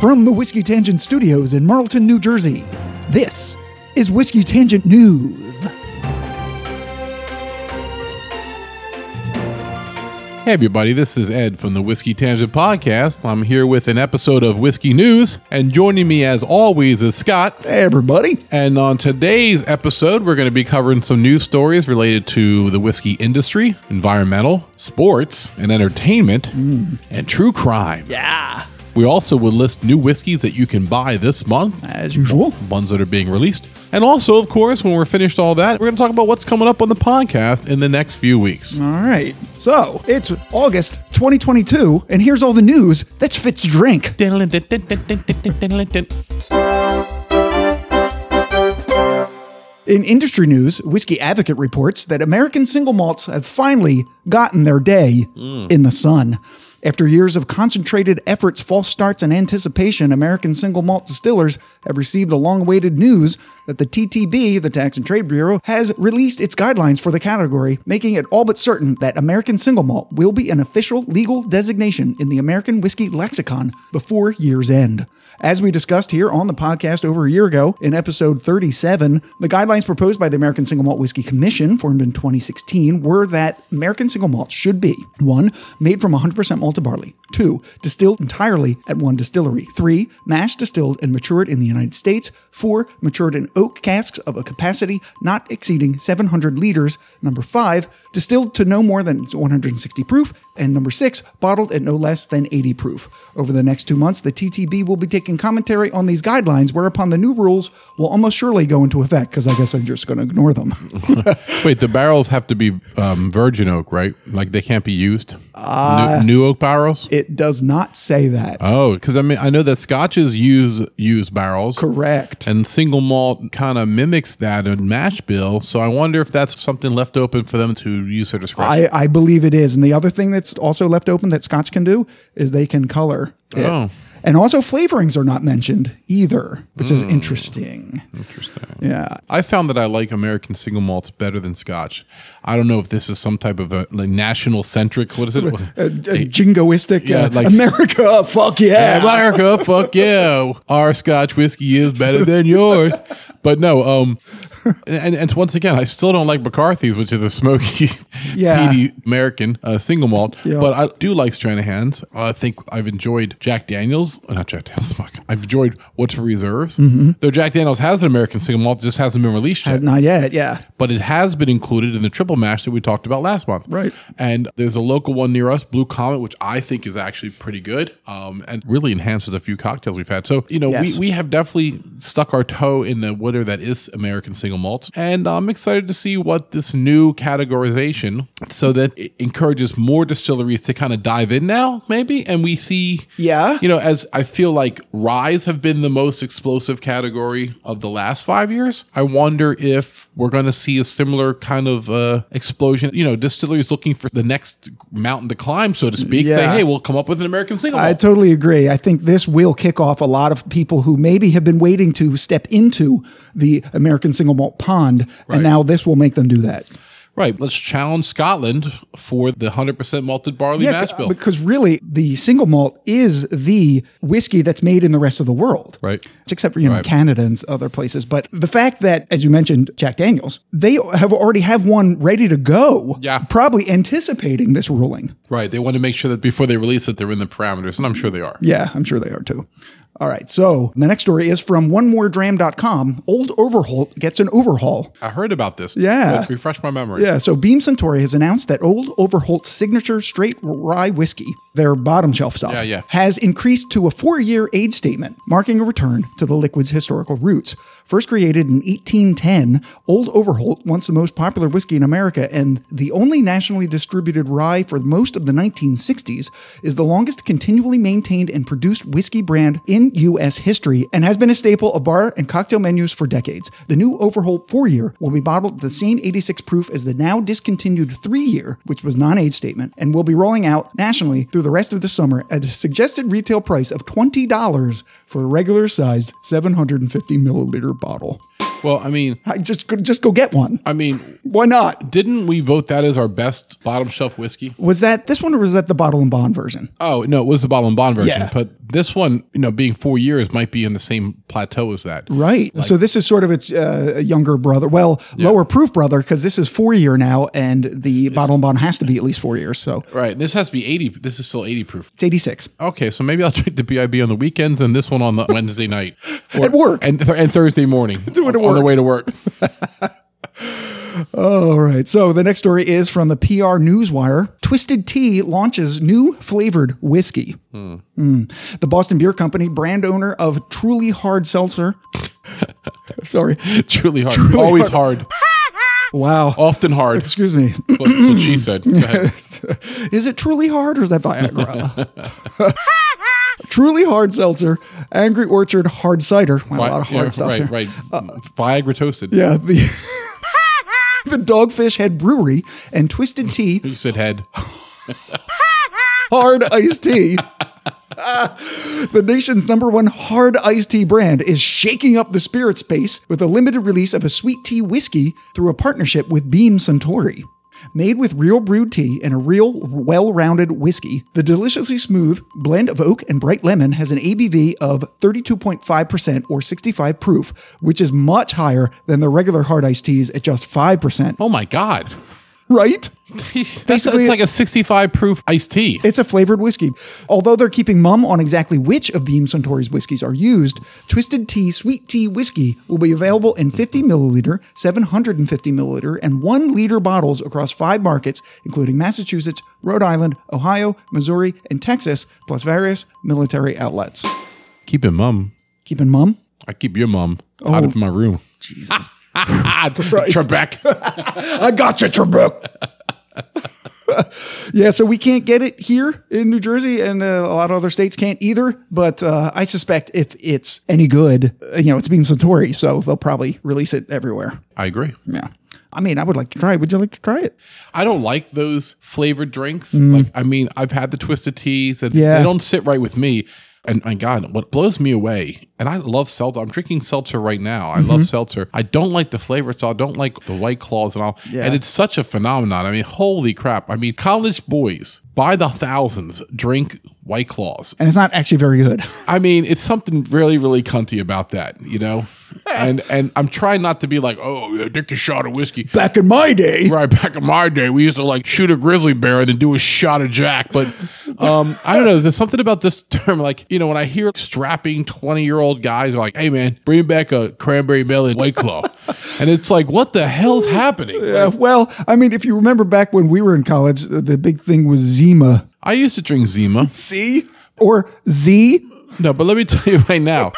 From the Whiskey Tangent Studios in Marlton, New Jersey, this is Whiskey Tangent News. Hey, everybody, this is Ed from the Whiskey Tangent Podcast. I'm here with an episode of Whiskey News, and joining me as always is Scott. Hey, everybody. And on today's episode, we're going to be covering some news stories related to the whiskey industry, environmental, sports, and entertainment, mm. and true crime. Yeah. We also will list new whiskeys that you can buy this month, As usual. ones that are being released. And also, of course, when we're finished all that, we're going to talk about what's coming up on the podcast in the next few weeks. All right. So it's August 2022, and here's all the news that's fit to drink. In industry news, Whiskey Advocate reports that American single malts have finally gotten their day mm. in the sun. After years of concentrated efforts, false starts, and anticipation, American single malt distillers have received the long awaited news that the TTB, the Tax and Trade Bureau, has released its guidelines for the category, making it all but certain that American single malt will be an official legal designation in the American whiskey lexicon before year's end. As we discussed here on the podcast over a year ago in episode 37, the guidelines proposed by the American Single Malt Whiskey Commission, formed in 2016, were that American single malt should be 1. made from 100% malted barley, 2. distilled entirely at one distillery, 3. mash distilled and matured in the United States, 4. matured in oak casks of a capacity not exceeding 700 liters, number 5. Distilled to no more than 160 proof, and number 6. bottled at no less than 80 proof. Over the next two months, the TTB will be taking commentary on these guidelines, whereupon the new rules will almost surely go into effect, because I guess I'm just going to ignore them. Wait, the barrels have to be um, virgin oak, right? Like they can't be used? new, new oak barrels? it does not say that. Oh, because I mean, I know that scotches use use barrels. Correct. And single malt kind of mimics that in mash bill. So I wonder if that's something left open for them to use their discretion. I, I believe it is. And the other thing that's also left open that Scotch can do is they can color it. Oh. And also flavorings are not mentioned either, which is interesting. Interesting. Yeah. I found that I like American single malts better than Scotch. I don't know if this is some type of a like national centric. What is it? A, a jingoistic Yeah, uh, like- America, fuck yeah. America, fuck yeah. Our Scotch whiskey is better than yours. But no, um, and, and once again, I still don't like McCarthy's, which is a smoky, Yeah. peaty American uh, single malt. Yeah. But I do like Stranahan's. I think I've enjoyed Jack Daniels. uh, Not Jack Daniels. fuck. I've enjoyed Woodford Reserves. Though Jack Daniels has an American single malt, just hasn't been released yet. Not yet, yeah. but it has been included in the triple mash that we talked about last month. Right. And there's a local one near us, Blue Comet, which I think is actually pretty good um, and really enhances a few cocktails we've had. So, you know, Yes. we, we have definitely stuck our toe in the that is American single Malt. And I'm excited to see what this new categorization, so that it encourages more distilleries to kind of dive in now, maybe. And we see, Yeah. you know, as I feel like ryes have been the most explosive category of the last five years, I wonder if we're going to see a similar kind of uh, explosion. You know, distilleries looking for the next mountain to climb, so to speak, say, hey, we'll come up with an American single I totally agree. I think this will kick off a lot of people who maybe have been waiting to step into the American single malt pond, Right. and now this will make them do that. right. Let's challenge Scotland for the 100% malted barley Yeah, mash bill. because really, the single malt is the whiskey that's made in the rest of the world. Right. Except for, you know, Right. Canada and other places. But the fact that, as you mentioned, Jack Daniels, they have already have one ready to go. Yeah. Probably anticipating this ruling. Right. They want to make sure that before they release it, they're in the parameters, and I'm sure they are. Yeah, I'm sure they are too. All right. So the next story is from onemooredram.com. Old Overholt gets an overhaul. I heard about this. Yeah. Like, refresh my memory. Yeah, so Beam Suntory has announced that Old Overholt's signature straight rye whiskey, their bottom shelf stuff, Yeah, yeah. has increased to a four year age statement, marking a return to the liquid's historical roots. First created in 1810, Old Overholt, once the most popular whiskey in America and the only nationally distributed rye for most of the 1960s, is the longest continually maintained and produced whiskey brand in U.S. history and has been a staple of bar and cocktail menus for decades. The new Overholt four year will be bottled the same 86 proof as the now discontinued three year, which was non age statement, and will be rolling out nationally through the rest of the summer at a suggested retail price of $20 for a regular sized 750 milliliter bottle. Well, I mean, I just go- just go get one. I mean, Why not? didn't we vote that as our best bottom shelf whiskey? Was that this one or was that the bottle and bond version? Oh no, it was the bottle and bond version. Yeah. But this one, you know, being four years, might be in the same plateau as that. Right. so this is sort of its uh, younger brother. Well, lower proof brother because this is four year now, and the bottle and bond has to be at least four years. So Right. This has to be eighty. This is still eighty proof. it's eighty six. Okay, so maybe I'll drink the BIB on the weekends and this one on the Wednesday night Or- At work. and th- and Thursday morning. Do it at on the way to work. All right. So the next story is from the PR Newswire. Twisted Tea launches new flavored whiskey. Mm. The Boston Beer Company, brand owner of Truly Hard Seltzer. Sorry. Truly hard. Always hard. Wow. Often hard. Excuse me. That's what she said. Is it truly hard or is that Viagra? Truly hard seltzer, Angry Orchard hard cider. Wow, a lot of hard Yeah, stuff right, here. right. Uh, Viagra toasted. Yeah, the the Dogfish Head Brewery and Twisted Tea You said head. hard iced tea. the nation's number one hard iced tea brand is shaking up the spirit space with a limited release of a sweet tea whiskey through a partnership with Beam Suntory. Made with real brewed tea and a real well rounded whiskey, the deliciously smooth blend of oak and bright lemon has an ABV of 32.5% or 65 proof, which is much higher than the regular hard iced teas at just 5%. Oh my god. Right? Basically- it's like a 65 proof iced tea. It's a flavored whiskey. Although they're keeping mum on exactly which of Beam Suntory's whiskeys are used, Twisted Tea Sweet Tea Whiskey will be available in 50 milliliter, 750 milliliter, and 1 liter bottles across five markets, including Massachusetts, Rhode Island, Ohio, Missouri, and Texas, plus various military outlets. Keep it mum. Keeping mum? I keep your mum Oh. out of my room. Jesus. Trebek. I got you, Trebek. yeah, so we can't get it here in New Jersey, and uh, a lot of other states can't either. But uh, I suspect if it's any good, uh, you know, it's Beam Suntory, so they'll probably release it everywhere. I agree. Yeah. I mean, I would like to try it. Would you like to try it? I don't like those flavored drinks. Like, I mean, I've had the twisted teas and Mm. Yeah. they don't sit right with me. And my God, what blows me away, and I love seltzer. I'm drinking seltzer right now. I Mm-hmm. love seltzer. I don't like the flavor. So I don't like the white claws and all. Yeah. And it's such a phenomenon. I mean, holy crap. I mean, college boys by the thousands drink white claws. And it's not actually very good. I mean, it's something really, really cunty about that, you know? and and I'm trying not to be like, oh, take a shot of whiskey. Back in my day, Right back in my day, we used to like shoot a grizzly bear and then do a shot of Jack. But um, I don't know. There's something about this term. Like, you know, when I hear strapping 20 year old guys like, hey, man, bring back a cranberry melon white claw. and it's like, what the hell's happening? uh, well, I mean, if you remember back when we were in college, the big thing was Zima. I used to drink Zima. C or Z. No, but let me tell you right now.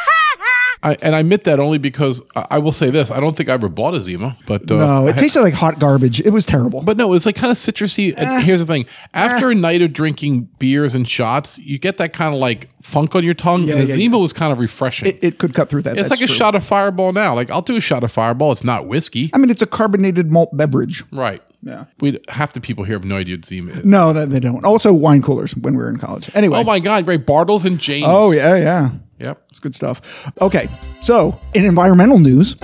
I, and I admit that only because I, I will say this: I don't think I ever bought a Zima, but uh, No, it had- tasted like hot garbage. It was terrible. But no, it's like kind of citrusy. Eh. And here's the thing: after a night of drinking beers and shots, you get that kind of like funk on your tongue. Yeah, and yeah, Zima was kind of refreshing. it, it could cut through that. it's like a shot of Fireball now. Like I'll do a shot of Fireball. It's not whiskey, I mean, it's a carbonated malt beverage. right? Yeah. We half the people here have no idea what Zima is. No, that they don't. Also, wine coolers when we were in college. Anyway. Oh my God! Right, Bartles and Jaymes. Oh yeah, yeah. yep. It's good stuff. Okay, so in environmental news,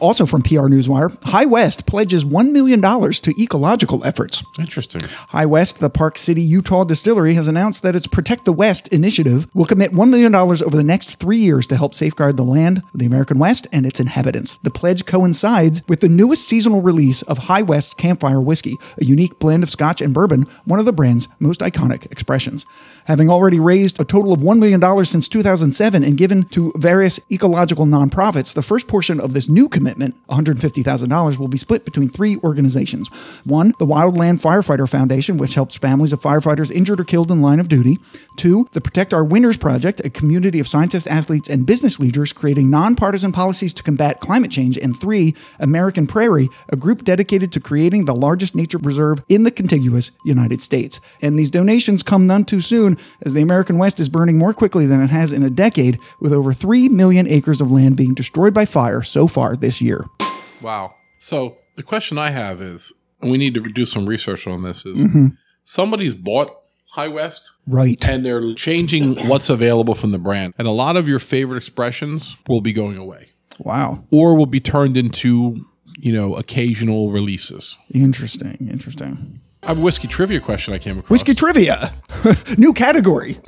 also from PR Newswire, High West pledges $1 million to ecological efforts. Interesting. High West, the Park City, Utah distillery, has announced that its Protect the West initiative will commit $1 million over the next three years to help safeguard the land the American West and its inhabitants. The pledge coincides with the newest seasonal release of High West Campfire Whiskey, a unique blend of scotch and bourbon, one of the brand's most iconic expressions. Having already raised a total of $1 million since 2007 and given to various ecological nonprofits, the first portion of this new commitment, $150,000, will be split between three organizations. One, the Wildland Firefighter Foundation, which helps families of firefighters injured or killed in line of duty. Two, the Protect Our Winters Project, a community of scientists, athletes, and business leaders creating nonpartisan policies to combat climate change. And three, American Prairie, a group dedicated to creating the largest nature preserve in the contiguous United States. And these donations come none too soon, as the American West is burning more quickly than it has in a decade, with over 3 million acres of land being destroyed by fire so far this year. Wow. So the question I have is, and we need to do some research on this, is Mm-hmm. somebody's bought High West. Right. And they're changing what's available from the brand. And a lot of your favorite expressions will be going away wow. or will be turned into, you know, occasional releases. Interesting. Interesting. I have a whiskey trivia question I came across. Whiskey trivia. New category.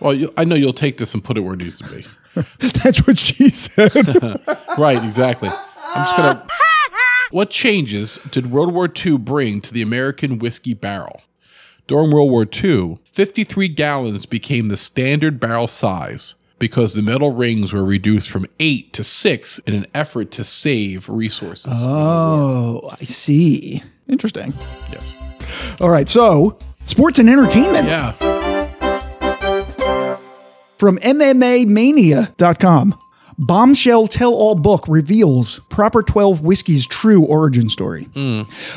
Well, you, I know you'll take this and put it where it needs to be. That's what she said. right, exactly. I'm just gonna. What changes did World War II bring to the American whiskey barrel? During World War II, 53 gallons became the standard barrel size because the metal rings were reduced from eight to six in an effort to save resources. oh, I see. Interesting. yes. All right. So, sports and entertainment Yeah. From MMAmania.com. Bombshell Tell All book reveals Proper 12 Whiskey's true origin story.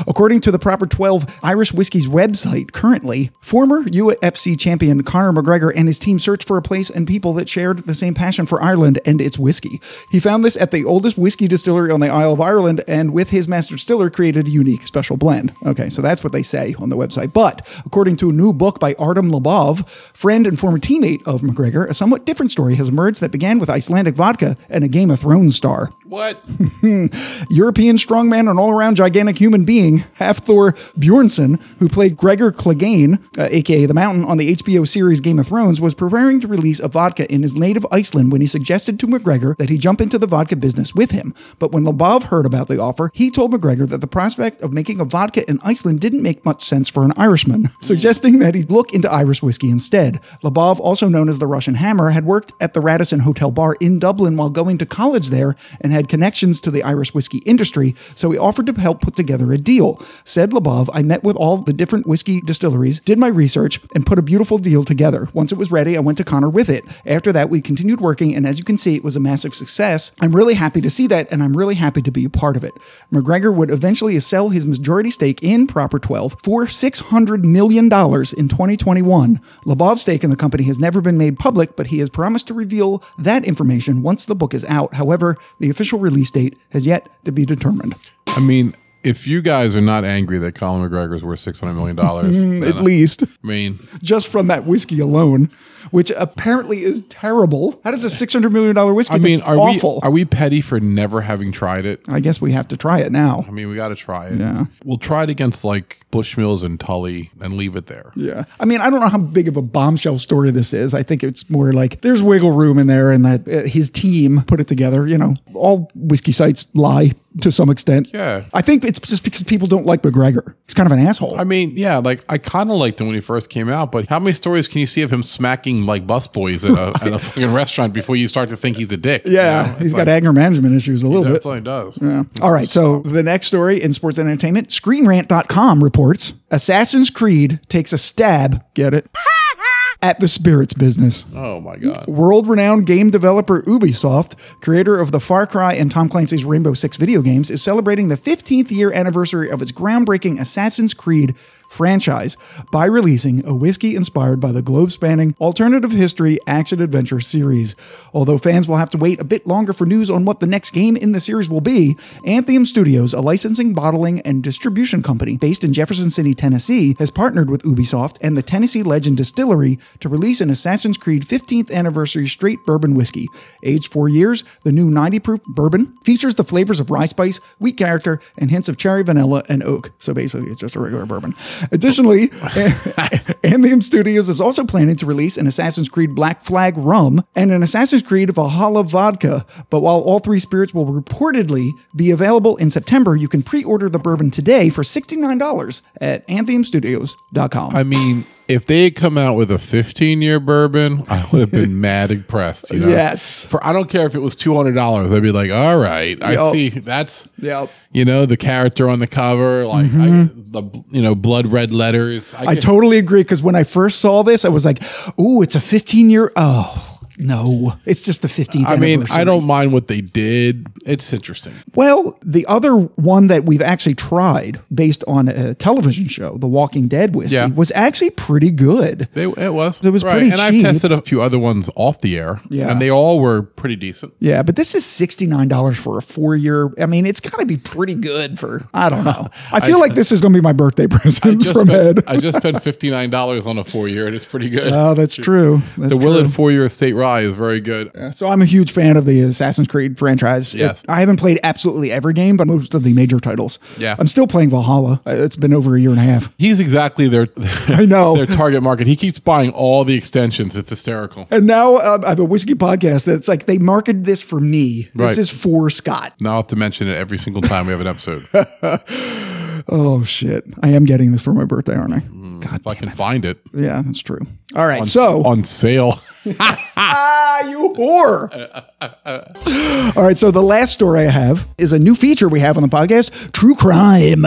According to the Proper 12 Irish Whiskey's website, currently, former UFC champion Conor McGregor and his team searched for a place and people that shared the same passion for Ireland and its whiskey. He found this at the oldest whiskey distillery on the Isle of Ireland and, with his master distiller, created a unique special blend. Okay, so that's what they say on the website. But according to a new book by Artem Lobov, friend and former teammate of McGregor, a somewhat different story has emerged that began with Icelandic vodka and a Game of Thrones star. What? European strongman and all around gigantic human being, Hafthor Bjornsson, who played Gregor Clegane, uh, aka the Mountain, on the HBO series Game of Thrones, was preparing to release a vodka in his native Iceland when he suggested to McGregor that he jump into the vodka business with him. But when Lobov heard about the offer, he told McGregor that the prospect of making a vodka in Iceland didn't make much sense for an Irishman, suggesting that he'd look into Irish whiskey instead. Lobov, also known as the Russian Hammer, had worked at the Radisson Hotel Bar in Dublin while going to college there and had connections to the Irish whiskey industry, so he offered to help put together a deal. Said Lobov, I met with all the different whiskey distilleries, did my research, and put a beautiful deal together. Once it was ready, I went to Conor with it. After that, we continued working, and as you can see, it was a massive success. I'm really happy to see that, and I'm really happy to be a part of it. McGregor would eventually sell his majority stake in Proper 12 for $600 million in 2021. Lobov's stake in the company has never been made public, but he has promised to reveal that information once the book is out. However, the official release date has yet to be determined. I mean, if you guys are not angry that Colin McGregor's worth six hundred million dollars, At least, I mean, just from that whiskey alone, which apparently is terrible. How does a $600 million whiskey I mean, are awful? we are we petty for never having tried it? I guess we have to try it now. I mean, we got to try it. Yeah. we'll try it against like Bushmills and Tully and leave it there. Yeah. I mean, I don't know how big of a bombshell story this is. I think it's more like there's wiggle room in there and that uh, his team put it together. You know, all whiskey sites lie to some extent. Yeah. I think it's just because people don't like McGregor. He's kind of an asshole. I mean, yeah, like I kind of liked him when he first came out, but how many stories can you see of him smacking like busboys at a, at a fucking restaurant before you start to think he's a dick? you yeah. know? He's It's got anger management issues a little bit. That's all he does. Yeah. All right. So the next story in sports and entertainment, ScreenRant.com reports Assassin's Creed takes a stab, get it, at the spirits business. Oh my god. World renowned game developer Ubisoft, creator of the Far Cry and Tom Clancy's Rainbow Six video games, is celebrating the 15th year anniversary of its groundbreaking Assassin's Creed franchise by releasing a whiskey inspired by the globe spanning alternative history action adventure series. Although fans will have to wait a bit longer for news on what the next game in the series will be, Anthem Studios, a licensing, bottling, and distribution company based in Jefferson City, Tennessee, has partnered with Ubisoft and the Tennessee Legend Distillery to release an Assassin's Creed 15th anniversary straight bourbon whiskey. Aged four years, the new 90 proof bourbon features the flavors of rye spice, wheat character, and hints of cherry, vanilla, and oak. So basically, it's just a regular bourbon. Additionally, Anthem Studios is also planning to release an Assassin's Creed Black Flag rum and an Assassin's Creed Valhalla vodka. But while all three spirits will reportedly be available in September, you can pre order the bourbon today for $69 at anthemstudios.com. I mean, if they had come out with a 15 year bourbon, I would have been mad impressed. You know? Yes. For I don't care if it was two hundred dollars. I'd be like, all right, I see. That's Yep. you know the character on the cover, like I, the you know blood red letters. Mm-hmm. I totally agree because when I first saw this, I was like, oh, it's a 15 year." Oh, No, it's just the 15th. I mean, I don't mind what they did. It's interesting. Well, the other one that we've actually tried based on a television show, The Walking Dead whiskey, Yeah. was actually pretty good. They, it was. It was pretty And I've tested a few other ones off the air. Yeah. And they all were pretty decent. Yeah, but this is $69 for a four year. I mean, it's got to be pretty good for, I don't know. I feel like this is going to be my birthday present from spent, Ed. I just spent $59 on a four year, and it's pretty good. Oh, that's true. That's the true. Willett four year estate is very good. So I'm a huge fan of the Assassin's Creed franchise. Yes. It- I haven't played absolutely every game, but most of the major titles. Yeah. I'm still playing Valhalla. It's been over a year and a half. He's exactly their, I know. their target market. He keeps buying all the extensions. It's hysterical. And now um, I have a whiskey podcast that's like they marketed this for me. Right. This is for Scott. Now I have to mention it every single time we have an episode. Oh shit! I am getting this for my birthday, aren't I? God, if I can find it. yeah, that's true. All right, On, so on sale. ah, you whore! All right, so the last story I have is a new feature we have on the podcast: true crime.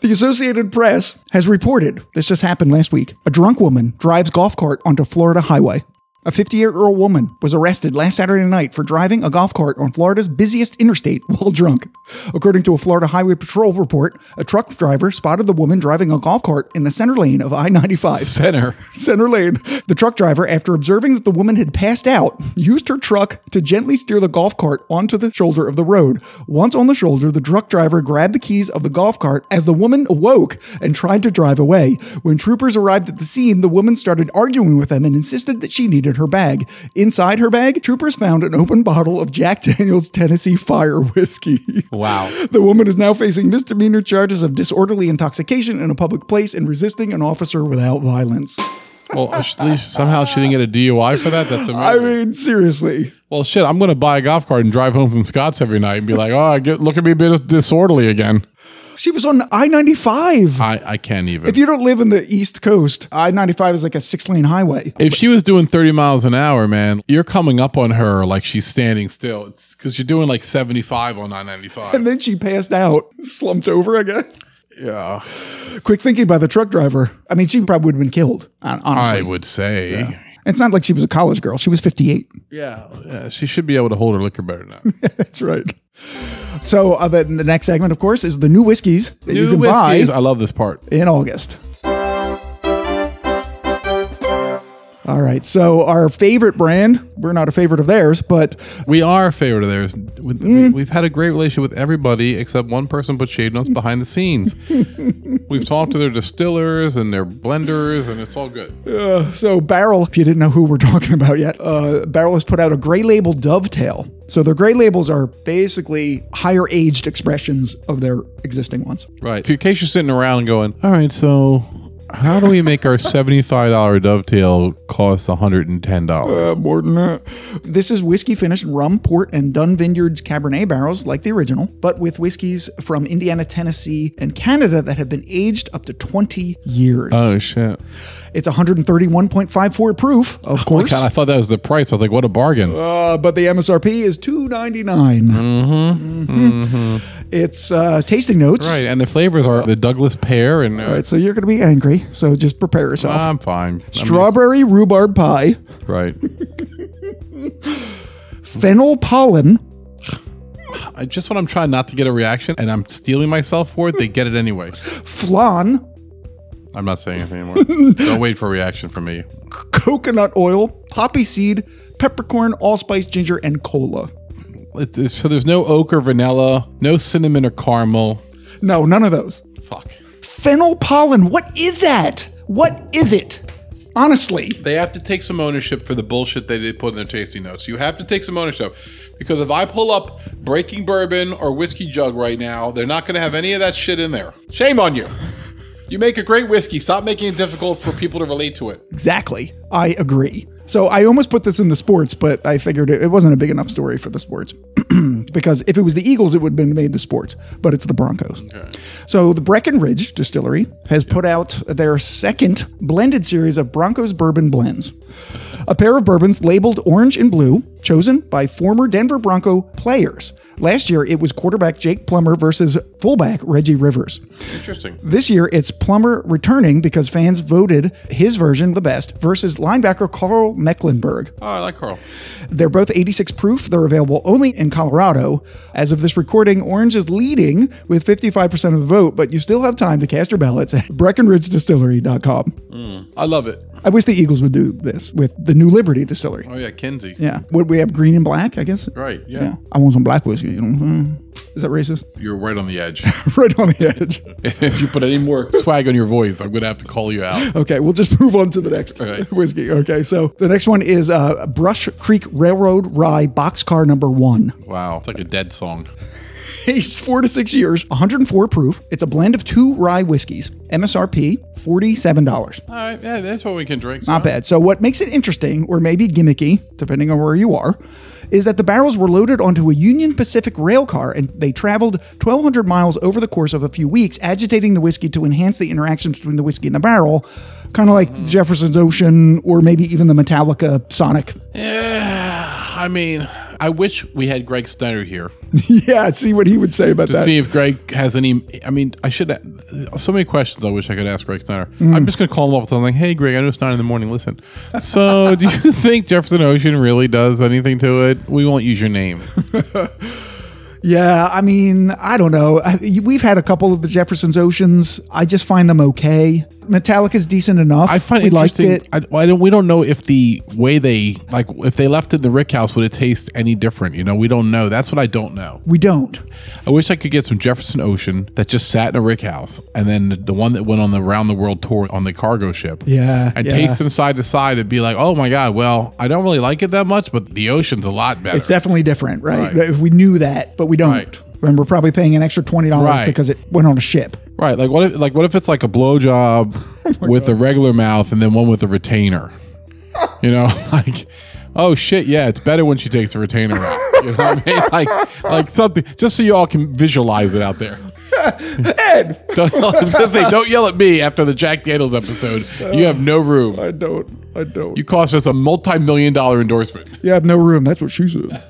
The Associated Press has reported this just happened last week. A drunk woman drives golf cart onto Florida highway. A 58 year old woman was arrested last Saturday night for driving a golf cart on Florida's busiest interstate while drunk. According to a Florida Highway Patrol report, a truck driver spotted the woman driving a golf cart in the center lane of I 95. Center. Center lane. The truck driver, after observing that the woman had passed out, used her truck to gently steer the golf cart onto the shoulder of the road. Once on the shoulder, the truck driver grabbed the keys of the golf cart as the woman awoke and tried to drive away. When troopers arrived at the scene, the woman started arguing with them and insisted that she needed her bag. Inside her bag, troopers found an open bottle of Jack Daniels Tennessee Fire whiskey. Wow. The woman is now facing misdemeanor charges of disorderly intoxication in a public place and resisting an officer without violence. Well, at least somehow she didn't get a DUI for that. That's amazing. I mean, seriously. well, shit, I'm going to buy a golf cart and drive home from Scott's every night and be like, oh, get, look at me a bit disorderly again. She was on I 95. I, I can't even. If you don't live in the East Coast, I 95 is like a six lane highway. If she was doing 30 miles an hour, man, you're coming up on her like she's standing still. It's because you're doing like 75 on I 95. And then she passed out, slumped over I guess. yeah. Quick thinking by the truck driver. I mean, she probably would have been killed, honestly. I would say. It's not like she was a college girl. She was 58. Yeah. yeah. She should be able to hold her liquor better now. That's right. So, uh, but the next segment, of course, is the new whiskeys that you can whiskeys. buy I love this part. in August. All right. So, our favorite brand, we're not a favorite of theirs, but We are a favorite of theirs. Mm. we, have had a great relationship with everybody except one person put shade notes behind the scenes. we've talked to their distillers and their blenders, and it's all good. Uh, so Barrell, if you didn't know who we're talking about yet, uh, Barrell has put out a gray label Dovetail. So their gray labels are basically higher aged expressions of their existing ones. Right. If In case you're sitting around going, all right, so how do we make our $75 dovetail cost $110? Uh, more than that. This is whiskey finished rum, port, and Dunn Vineyards Cabernet barrels, like the original, but with whiskeys from Indiana, Tennessee, and Canada that have been aged up to 20 years. oh, shit. it's 131.54 proof, of Oh, course. God, I thought that was the price. I was like, what a bargain. Uh, but the MSRP is two ninety nine. Mm-hmm. It's uh, tasting notes. right. And the flavors are the Douglas pear, and uh, All right, so you're going to be angry. So just prepare yourself. I'm fine. Strawberry rhubarb pie, right. fennel pollen, I just when I'm trying not to get a reaction and I'm steeling myself for it, they get it anyway. flan, I'm not saying anything anymore. Don't wait for a reaction from me. coconut oil, poppy seed, peppercorn, allspice, ginger, and cola. It- it's- so there's no oak or vanilla, no cinnamon or caramel. No, none of those. Fuck. Fennel pollen. What is that? What is it? Honestly, They have to take some ownership for the bullshit they did put in their tasting notes. You have to take some ownership. Because if I pull up Breaking Bourbon or Whiskey Jug right now, they're not going to have any of that shit in there. Shame on you. You make a great whiskey. Stop making it difficult for people to relate to it. exactly. I agree. So I almost put this in the sports, but I figured it, it wasn't a big enough story for the sports. because if it was the Eagles, it would have been made the sports, but it's the Broncos. So the Breckenridge Distillery has put out their second blended series of Broncos bourbon blends. A pair of bourbons labeled orange and blue, chosen by former Denver Bronco players. Last year, it was quarterback Jake Plummer versus fullback Reggie Rivers. Interesting. This year, it's Plummer returning because fans voted his version the best versus linebacker Karl Mecklenburg. Oh, I like Karl. They're both 86 proof. They're available only in Colorado. As of this recording, Orange is leading with 55% of the vote, but you still have time to cast your ballots at BreckenridgeDistillery.com. Mm, I love it. I wish the Eagles would do this with the New Liberty Distillery. Oh yeah, Kinsey. Yeah. Would we have green and black, I guess? Right. Yeah. Yeah. I want some black whiskey. You know what I'm saying? Is that racist? You're right on the edge. right on the edge. if you put any more swag on your voice, I'm gonna have to call you out. Okay, we'll just move on to the next Okay. whiskey. Okay, so the next one is uh, Brush Creek Railroad Rye Boxcar Number One. Wow, it's like a dead song. Aged four to six years, 104 proof. It's a blend of two rye whiskeys. MSRP $47. All right, yeah, that's what we can drink. Not bad. So, what makes it interesting, or maybe gimmicky, depending on where you are, is that the barrels were loaded onto a Union Pacific rail car and they traveled 1,200 miles over the course of a few weeks, agitating the whiskey to enhance the interactions between the whiskey and the barrel, kind of like mm-hmm. Jefferson's Ocean or maybe even the Metallica Sonic. Yeah, I mean, I wish we had Greg Snyder here yeah, see what he would say about to that. see if Greg has any. I mean, I should. So many questions. I wish I could ask Greg Snyder. Mm. I'm just gonna call him up with something. Hey, Greg, I know it's nine in the morning. Listen. So, do you think Jefferson Ocean really does anything to it? We won't use your name. Yeah, I mean, I don't know. We've had a couple of the Jefferson's Oceans. I just find them okay. Metallica's decent enough. I find we it liked interesting. it. I, I don't. We don't know if the way they like if they left it in the Rick House would it taste any different. You know, we don't know. That's what I don't know. We don't. I wish I could get some Jefferson Ocean that just sat in a Rick House, and then the, the one that went on the round the world tour on the cargo ship. Yeah, and yeah. taste them side to side and be like, oh my god, well, I don't really like it that much, but the ocean's a lot better. It's definitely different, right? Right. If we knew that, but we don't. Right. And we're probably paying an extra twenty dollars Right. because it went on a ship. right. Like what if like what if it's like a blowjob oh with a regular mouth and then one with a retainer? You know, like. Oh shit! Yeah, it's better when she takes the retainer out. You know what I mean? Like, like something, just so you all can visualize it out there. Ed, Don't, I was gonna say, don't yell at me after the Jack Daniels episode. You have no room. I don't. I don't. You cost us a multi-million dollar endorsement. You have no room. That's what she said.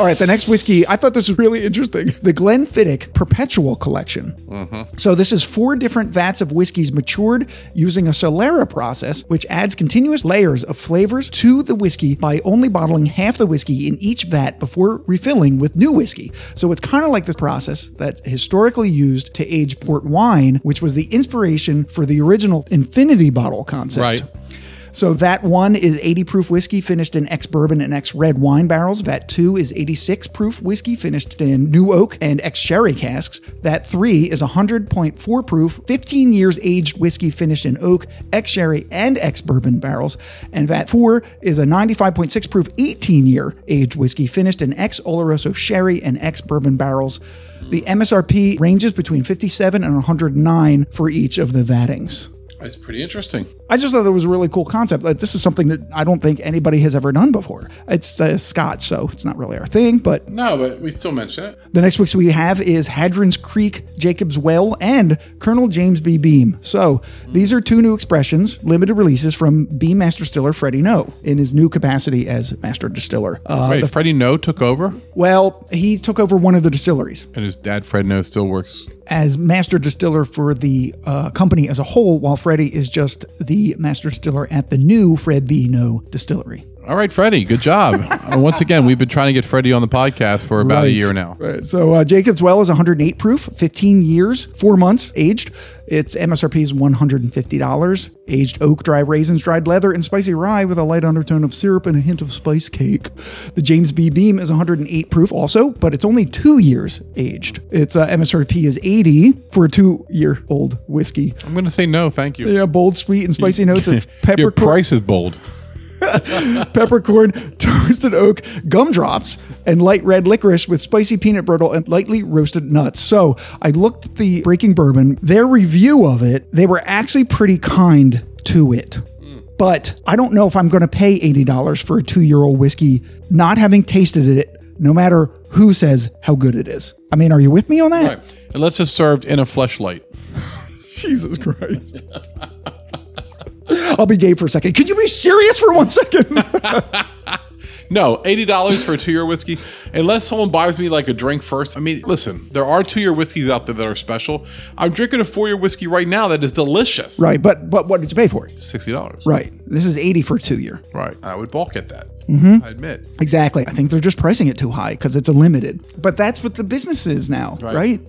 All right, the next whiskey, I thought this was really interesting. The Glenfiddich Perpetual Collection. Mm-hmm. So, this is four different vats of whiskeys matured using a Solera process, which adds continuous layers of flavors to the whiskey by only bottling half the whiskey in each vat before refilling with new whiskey. So, it's kind of like the process that's historically used to age port wine, which was the inspiration for the original infinity bottle concept. Right. So that one is 80 proof whiskey finished in ex bourbon and ex red wine barrels. That two is 86 proof whiskey finished in new oak and ex sherry casks. That three is 100.4 proof, 15 years aged whiskey finished in oak, ex sherry, and ex bourbon barrels. And that four is a 95.6 proof, 18 year aged whiskey finished in ex Oloroso sherry and ex bourbon barrels. The MSRP ranges between 57 and 109 for each of the vattings. That's pretty interesting. I just thought that was a really cool concept. Like, this is something that I don't think anybody has ever done before. It's uh, Scotch, so it's not really our thing. But No, but we still mention it. the next whiskey we have is Hardin's Creek, Jacob's Well, and Colonel James B. Beam. So these are two new expressions, limited releases from Beam Master Distiller Freddie Noe in his new capacity as Master Distiller. Uh, Wait, Freddie Noe took over, well, he took over one of the distilleries and his dad Fred Noe still works. as Master Distiller for the uh, company as a whole, while Freddie is just the Master Distiller at the new Fred B. Noe Distillery. All right, Freddie, good job. once again, we've been trying to get Freddie on the podcast for about a year now. Right. So uh, Jacob's Well is 108 proof, 15 years, four months aged. Its MSRP is $150. Aged oak, dry raisins, dried leather, and spicy rye with a light undertone of syrup and a hint of spice cake. The James B. Beam is 108 proof also, but it's only two years aged. Its uh, MSRP is 80 for a two-year-old whiskey. I'm going to say no, thank you. Yeah, bold, sweet, and spicy notes of pepper. Your price is bold. peppercorn, toasted oak, gumdrops, and light red licorice with spicy peanut brittle and lightly roasted nuts. So I looked at the Breaking Bourbon, their review of it, they were actually pretty kind to it. But I don't know if I'm going to pay $80 for a two year old whiskey, not having tasted it, no matter who says how good it is. I mean, are you with me on that? Right. Unless it's served in a fleshlight. Jesus Christ. I'll be gay for a second. Could you be serious for one second? No, eighty dollars for a two-year whiskey. Unless someone buys me like a drink first. I mean, listen, there are two-year whiskeys out there that are special. I'm drinking a four-year whiskey right now that is delicious. Right, but but what did you pay for it? Sixty dollars. Right, this is eighty for a two year. Right. I would balk at that. I admit. Exactly. I think they're just pricing it too high because it's a limited. But that's what the business is now, right? Right.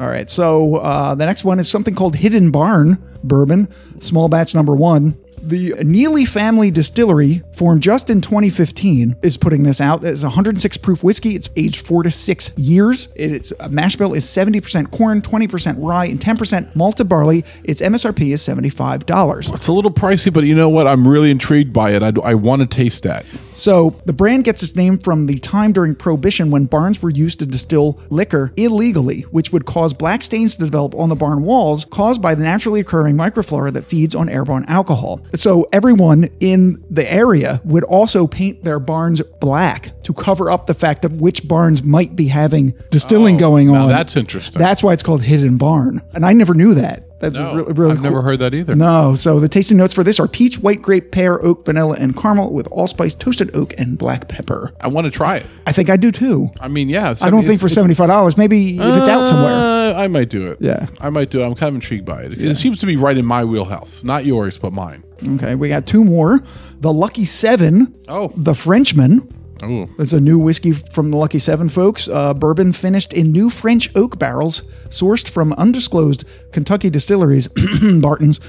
All right. So uh, the next one is something called Hidden Barn Bourbon, small batch number one. The Neeley Family Distillery, formed just in 2015, is putting this out. It's 106 proof whiskey. It's aged four to six years. It's a uh, mash bill is 70% corn, 20% rye, and 10% malted barley. Its MSRP is $75. It's a little pricey, but you know what? I'm really intrigued by it. I, I want to taste that. So the brand gets its name from the time during Prohibition when barns were used to distill liquor illegally, which would cause black stains to develop on the barn walls caused by the naturally occurring microflora that feeds on airborne alcohol. So everyone in the area would also paint their barns black to cover up the fact of which barns might be having distilling oh, going Oh, Now on. that's interesting. That's why it's called Hidden Barn. And I never knew that. That's No, really, really I've cool. never heard that either. No. So the tasting notes for this are peach, white grape, pear, oak, vanilla, and caramel with allspice, toasted oak, and black pepper. I want to try it. I think I do too. I mean, yeah. I don't think for seventy five dollars. Maybe if it's out somewhere. Uh, I might do it. Yeah. I might do it. I'm kind of intrigued by it. It seems to be right in my wheelhouse. Not yours, but mine. Okay, we got two more. The Lucky Seven, Oh. the Frenchman. Oh. That's a new whiskey from the Lucky Seven, folks. Uh, bourbon finished in new French oak barrels, sourced from undisclosed Kentucky distilleries, Barton's.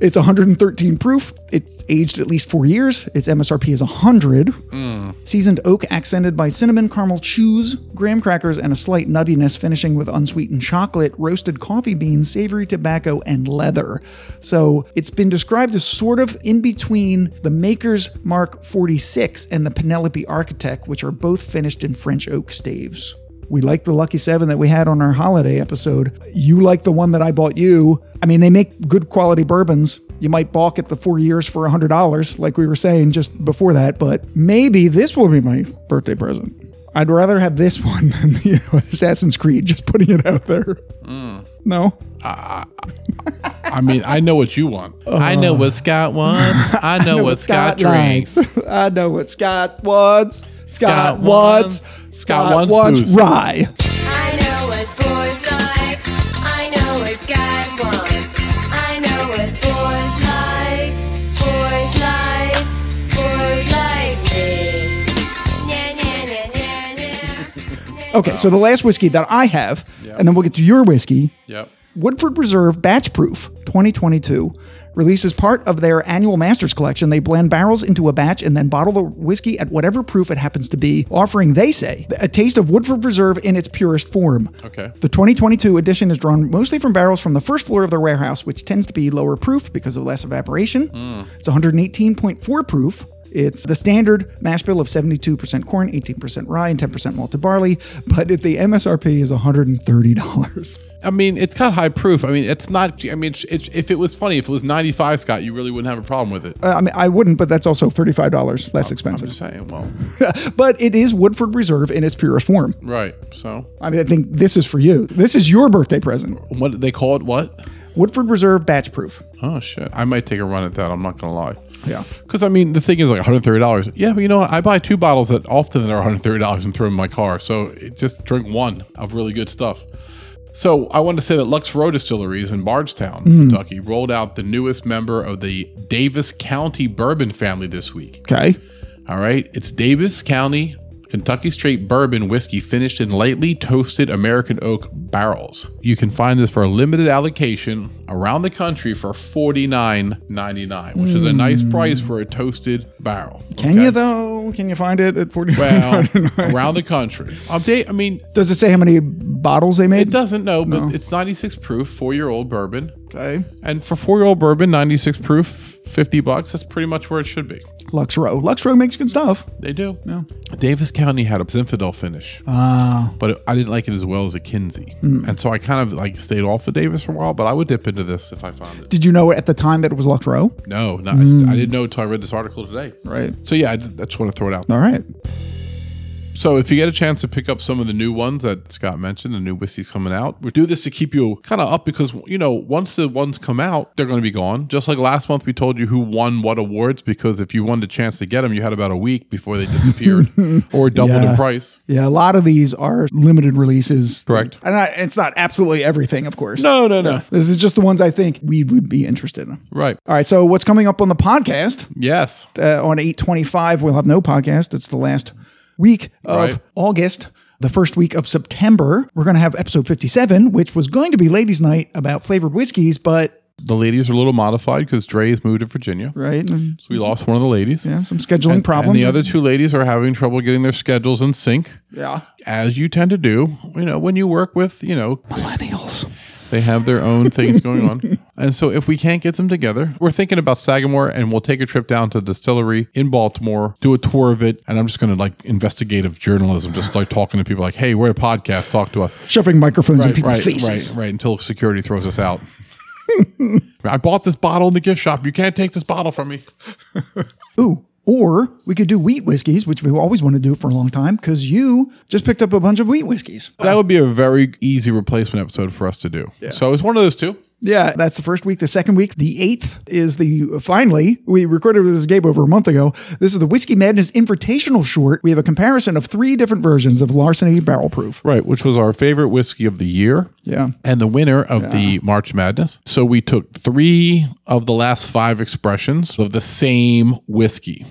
It's 113 proof. It's aged at least four years. Its MSRP is 100. Seasoned oak accented by cinnamon, caramel chews, graham crackers, and a slight nuttiness, finishing with unsweetened chocolate, roasted coffee beans, savory tobacco, and leather. So it's been described as sort of in between the Maker's Mark 46 and the Penelope Architect, which are both finished in French oak staves. We like the Lucky Seven that we had on our holiday episode. You like the one that I bought you. I mean, they make good quality bourbons. You might balk at the four years for $100, like we were saying just before that, but maybe this will be my birthday present. I'd rather have this one than the Assassin's Creed, just putting it out there. Mm. No? I mean, I know what you want. I know what Scott wants. I know, what Scott, drinks. likes. I know what Scott wants. Scott, Scott wants. wants- Scott wants booze. rye. Okay, so the last whiskey that I have, and then we'll get to your whiskey. Yep. Woodford Reserve Batch Proof 2022 releases part of their annual Masters collection. They blend barrels into a batch and then bottle the whiskey at whatever proof it happens to be, offering, they say, a taste of Woodford Reserve in its purest form. Okay. The 2022 edition is drawn mostly from barrels from the first floor of their warehouse, which tends to be lower proof because of less evaporation. Hmm. It's 118.4 proof. It's the standard mash bill of 72% corn, 18% rye, and 10% malted barley, but the MSRP is $130. I mean, it's got high proof. I mean, it's not. I mean, it's, it's, if it was funny, if it was 95, Scott, you really wouldn't have a problem with it. Uh, I mean, I wouldn't, but that's also $35 less I'm expensive. just saying. Well, but it is Woodford Reserve in its purest form. right. So, I mean, I think this is for you. This is your birthday present. what they call it? What? Woodford Reserve batch proof. Oh shit! I might take a run at that. I'm not gonna lie. Yeah. Because I mean, the thing is like 130 dollars. Yeah, but you know what? I buy two bottles that often that are 130 dollars and throw them in my car. So it, just drink one of really good stuff. So I want to say that Lux Row Distilleries in Bardstown, hmm. Kentucky, rolled out the newest member of the Daviess County Bourbon family this week. Okay. All right, it's Daviess County Kentucky Straight Bourbon whiskey finished in lightly toasted American oak barrels. You can find this for a limited allocation around the country for $49.99, which is a nice hmm. price for a toasted barrel. Can okay? you, though? Can you find it at 40 Well, around the country. Update, I mean, Does it say how many bottles they made? it doesn't know, but it's 96 proof, four year old bourbon. Okay. And for four year old bourbon, 96 proof, 50 bucks, that's pretty much where it should be. Lux Row. Lux Row makes good stuff. They do. Yeah. Daviess County had a Zinfandel finish. Ah. but I didn't like it as well as a Kinsey, and so I kind of like stayed off of Davis for a while. But I would dip into this if I found it. Did you know at the time that it was Lux Row? No, not, I I didn't know until I read this article today. Right. So yeah, I just, I just want to throw it out. All right. So if you get a chance to pick up some of the new ones that Scott mentioned, the new whiskeys coming out, we do this to keep you kind of up because you know once the ones come out, they're going to be gone. Just like last month, we told you who won what awards because if you wanted a chance to get them, you had about a week before they disappeared or doubled Yeah. in price. Yeah, a lot of these are limited releases. Correct. And I, it's not absolutely everything, of course. No, no, no. This is just the ones I think we would be interested in. Right. All right, so what's coming up on the podcast? Yes. Uh, on 825, we'll have no podcast. It's the last week of Right. August. The first week of September, we're going to have episode 57, which was going to be Ladies' Night about flavored whiskeys, but, The ladies are a little modified because Dre's moved to Virginia. right? and, So we lost one of the ladies. yeah, some scheduling And, problems. and the other two ladies are having trouble getting their schedules in sync, yeah. as you tend to do. You know, when you work with, you know, Millennials. They have their own things going on. And so if we can't get them together, we're thinking about Sagamore and we'll take a trip down to the distillery in Baltimore, do a tour of it. And I'm just going to like investigative journalism, just like talking to people like, hey, we're a podcast, talk to us. Shoving microphones in Right, people's right, faces. right, right. Until security throws us out. I bought this bottle in the gift shop. You can't take this bottle from me. Ooh. Or we could do wheat whiskeys, which we've always wanted to do for a long time because you just picked up a bunch of wheat whiskeys. That would be a very easy replacement episode for us to do. So it's one of those two. Yeah, that's the first week. The second week, the eighth, is the uh, finally, we recorded this game over a month ago. This is the Whiskey Madness Invitational Short. We have a comparison of three different versions of Larceny Barrel Proof. Right, which was our favorite whiskey of the year. Yeah. and the winner of the March Madness. So we took three of the last five expressions of the same whiskey.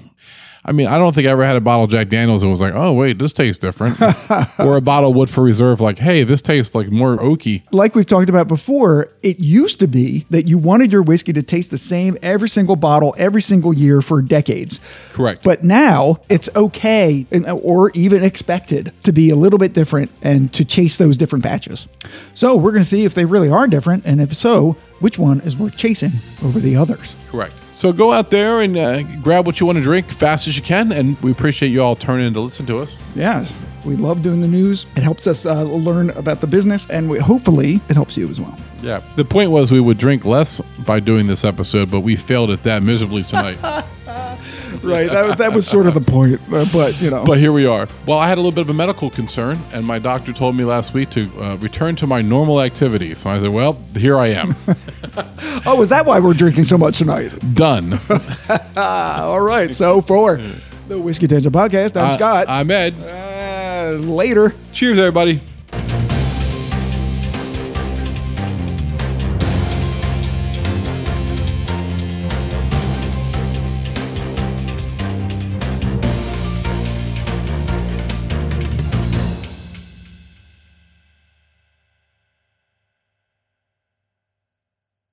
I mean, I don't think I ever had a bottle of Jack Daniels that was like, oh, wait, this tastes different. or a bottle of Woodford Reserve, like, hey, this tastes like more oaky. Like we've talked about before, it used to be that you wanted your whiskey to taste the same every single bottle, every single year for decades. Correct. But now it's okay and- or even expected to be a little bit different and to chase those different batches. So we're going to see if they really are different. And if so, which one is worth chasing over the others. Correct. So go out there and uh, grab what you want to drink fast as you can. And we appreciate you all turning to listen to us. Yes, we love doing the news. It helps us uh, learn about the business, and we, hopefully, it helps you as well. Yeah. The point was we would drink less by doing this episode, but we failed at that miserably tonight. Right, that, that was sort of the point, uh, but you know, But here we are. Well, I had a little bit of a medical concern, and my doctor told me last week to uh, return to my normal activity. So I said, well, here I am. oh, is that why we're drinking so much tonight? Done. All right, so for the Whiskey Tangent Podcast, I'm Scott. I'm Ed. uh, later. Cheers, everybody.